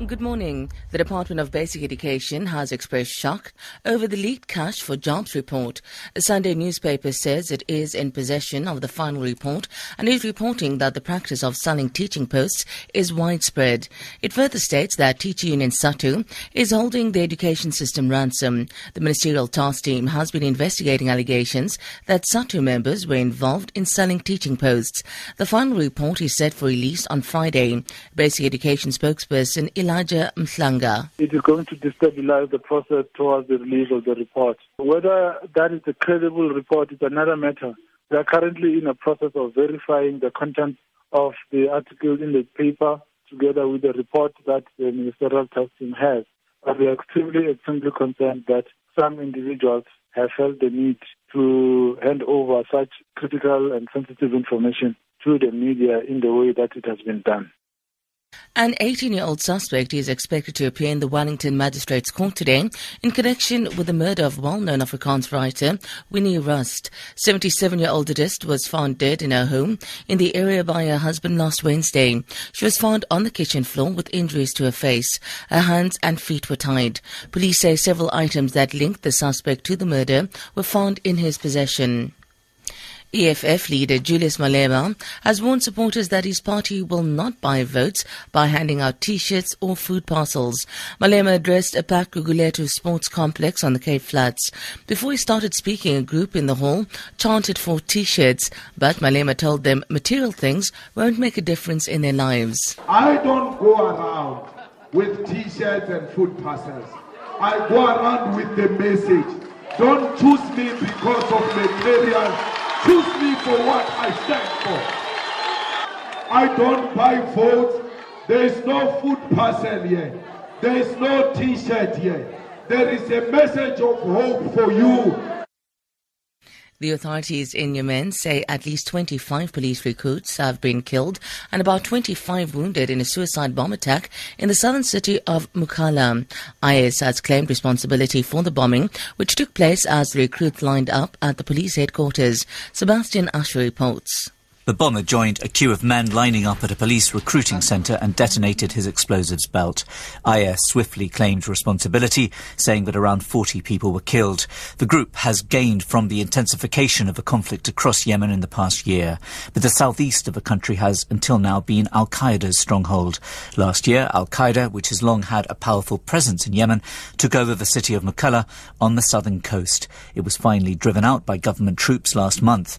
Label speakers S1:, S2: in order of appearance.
S1: Good morning. The Department of Basic Education has expressed shock over the leaked cash for jobs report. The Sunday newspaper says it is in possession of the final report and is reporting that the practice of selling teaching posts is widespread. It further states that Teacher Union SADTU is holding the education system ransom. The ministerial task team has been investigating allegations that SADTU members were involved in selling teaching posts. The final report is set for release on Friday. Basic Education spokesperson Elijah Mhlanga.
S2: It is going to destabilize the process towards the release of the report. Whether that is a credible report is another matter. We are currently in a process of verifying the content of the article in the paper together with the report that the ministerial task team has. But we are extremely, extremely concerned that some individuals have felt the need to hand over such critical and sensitive information to the media in the way that it has been done.
S1: An 18 year old suspect is expected to appear in the Wellington Magistrates Court today in connection with the murder of well known Afrikaans writer Winnie Rust. 77 year old artist was found dead in her home in the area by her husband last Wednesday. She was found on the kitchen floor with injuries to her face. Her hands and feet were tied. Police say several items that linked the suspect to the murder were found in his possession. EFF leader Julius Malema has warned supporters that his party will not buy votes by handing out t-shirts or food parcels. Malema addressed a packed Gugulethu Sports Complex on the Cape Flats. Before he started speaking, a group in the hall chanted for t-shirts, but Malema told them material things won't make a difference in their lives.
S3: I don't go around with t-shirts and food parcels. I go around with the message. Don't choose me because of material Choose me for what I stand for. I don't buy votes. There is no food parcel here. There is no t-shirt here. There is a message of hope for you
S1: the authorities in Yemen say at least 25 police recruits have been killed and about 25 wounded in a suicide bomb attack in the southern city of Mukalla. IS has claimed responsibility for the bombing, which took place as the recruits lined up at the police headquarters. Sebastian Usher reports.
S4: The bomber joined a queue of men lining up at a police recruiting centre and detonated his explosives belt. IS swiftly claimed responsibility, saying that around 40 people were killed. The group has gained from the intensification of the conflict across Yemen in the past year. But the southeast of the country has until now been Al Qaeda's stronghold. Last year, Al Qaeda, which has long had a powerful presence in Yemen, took over the city of Mukalla on the southern coast. It was finally driven out by government troops last month.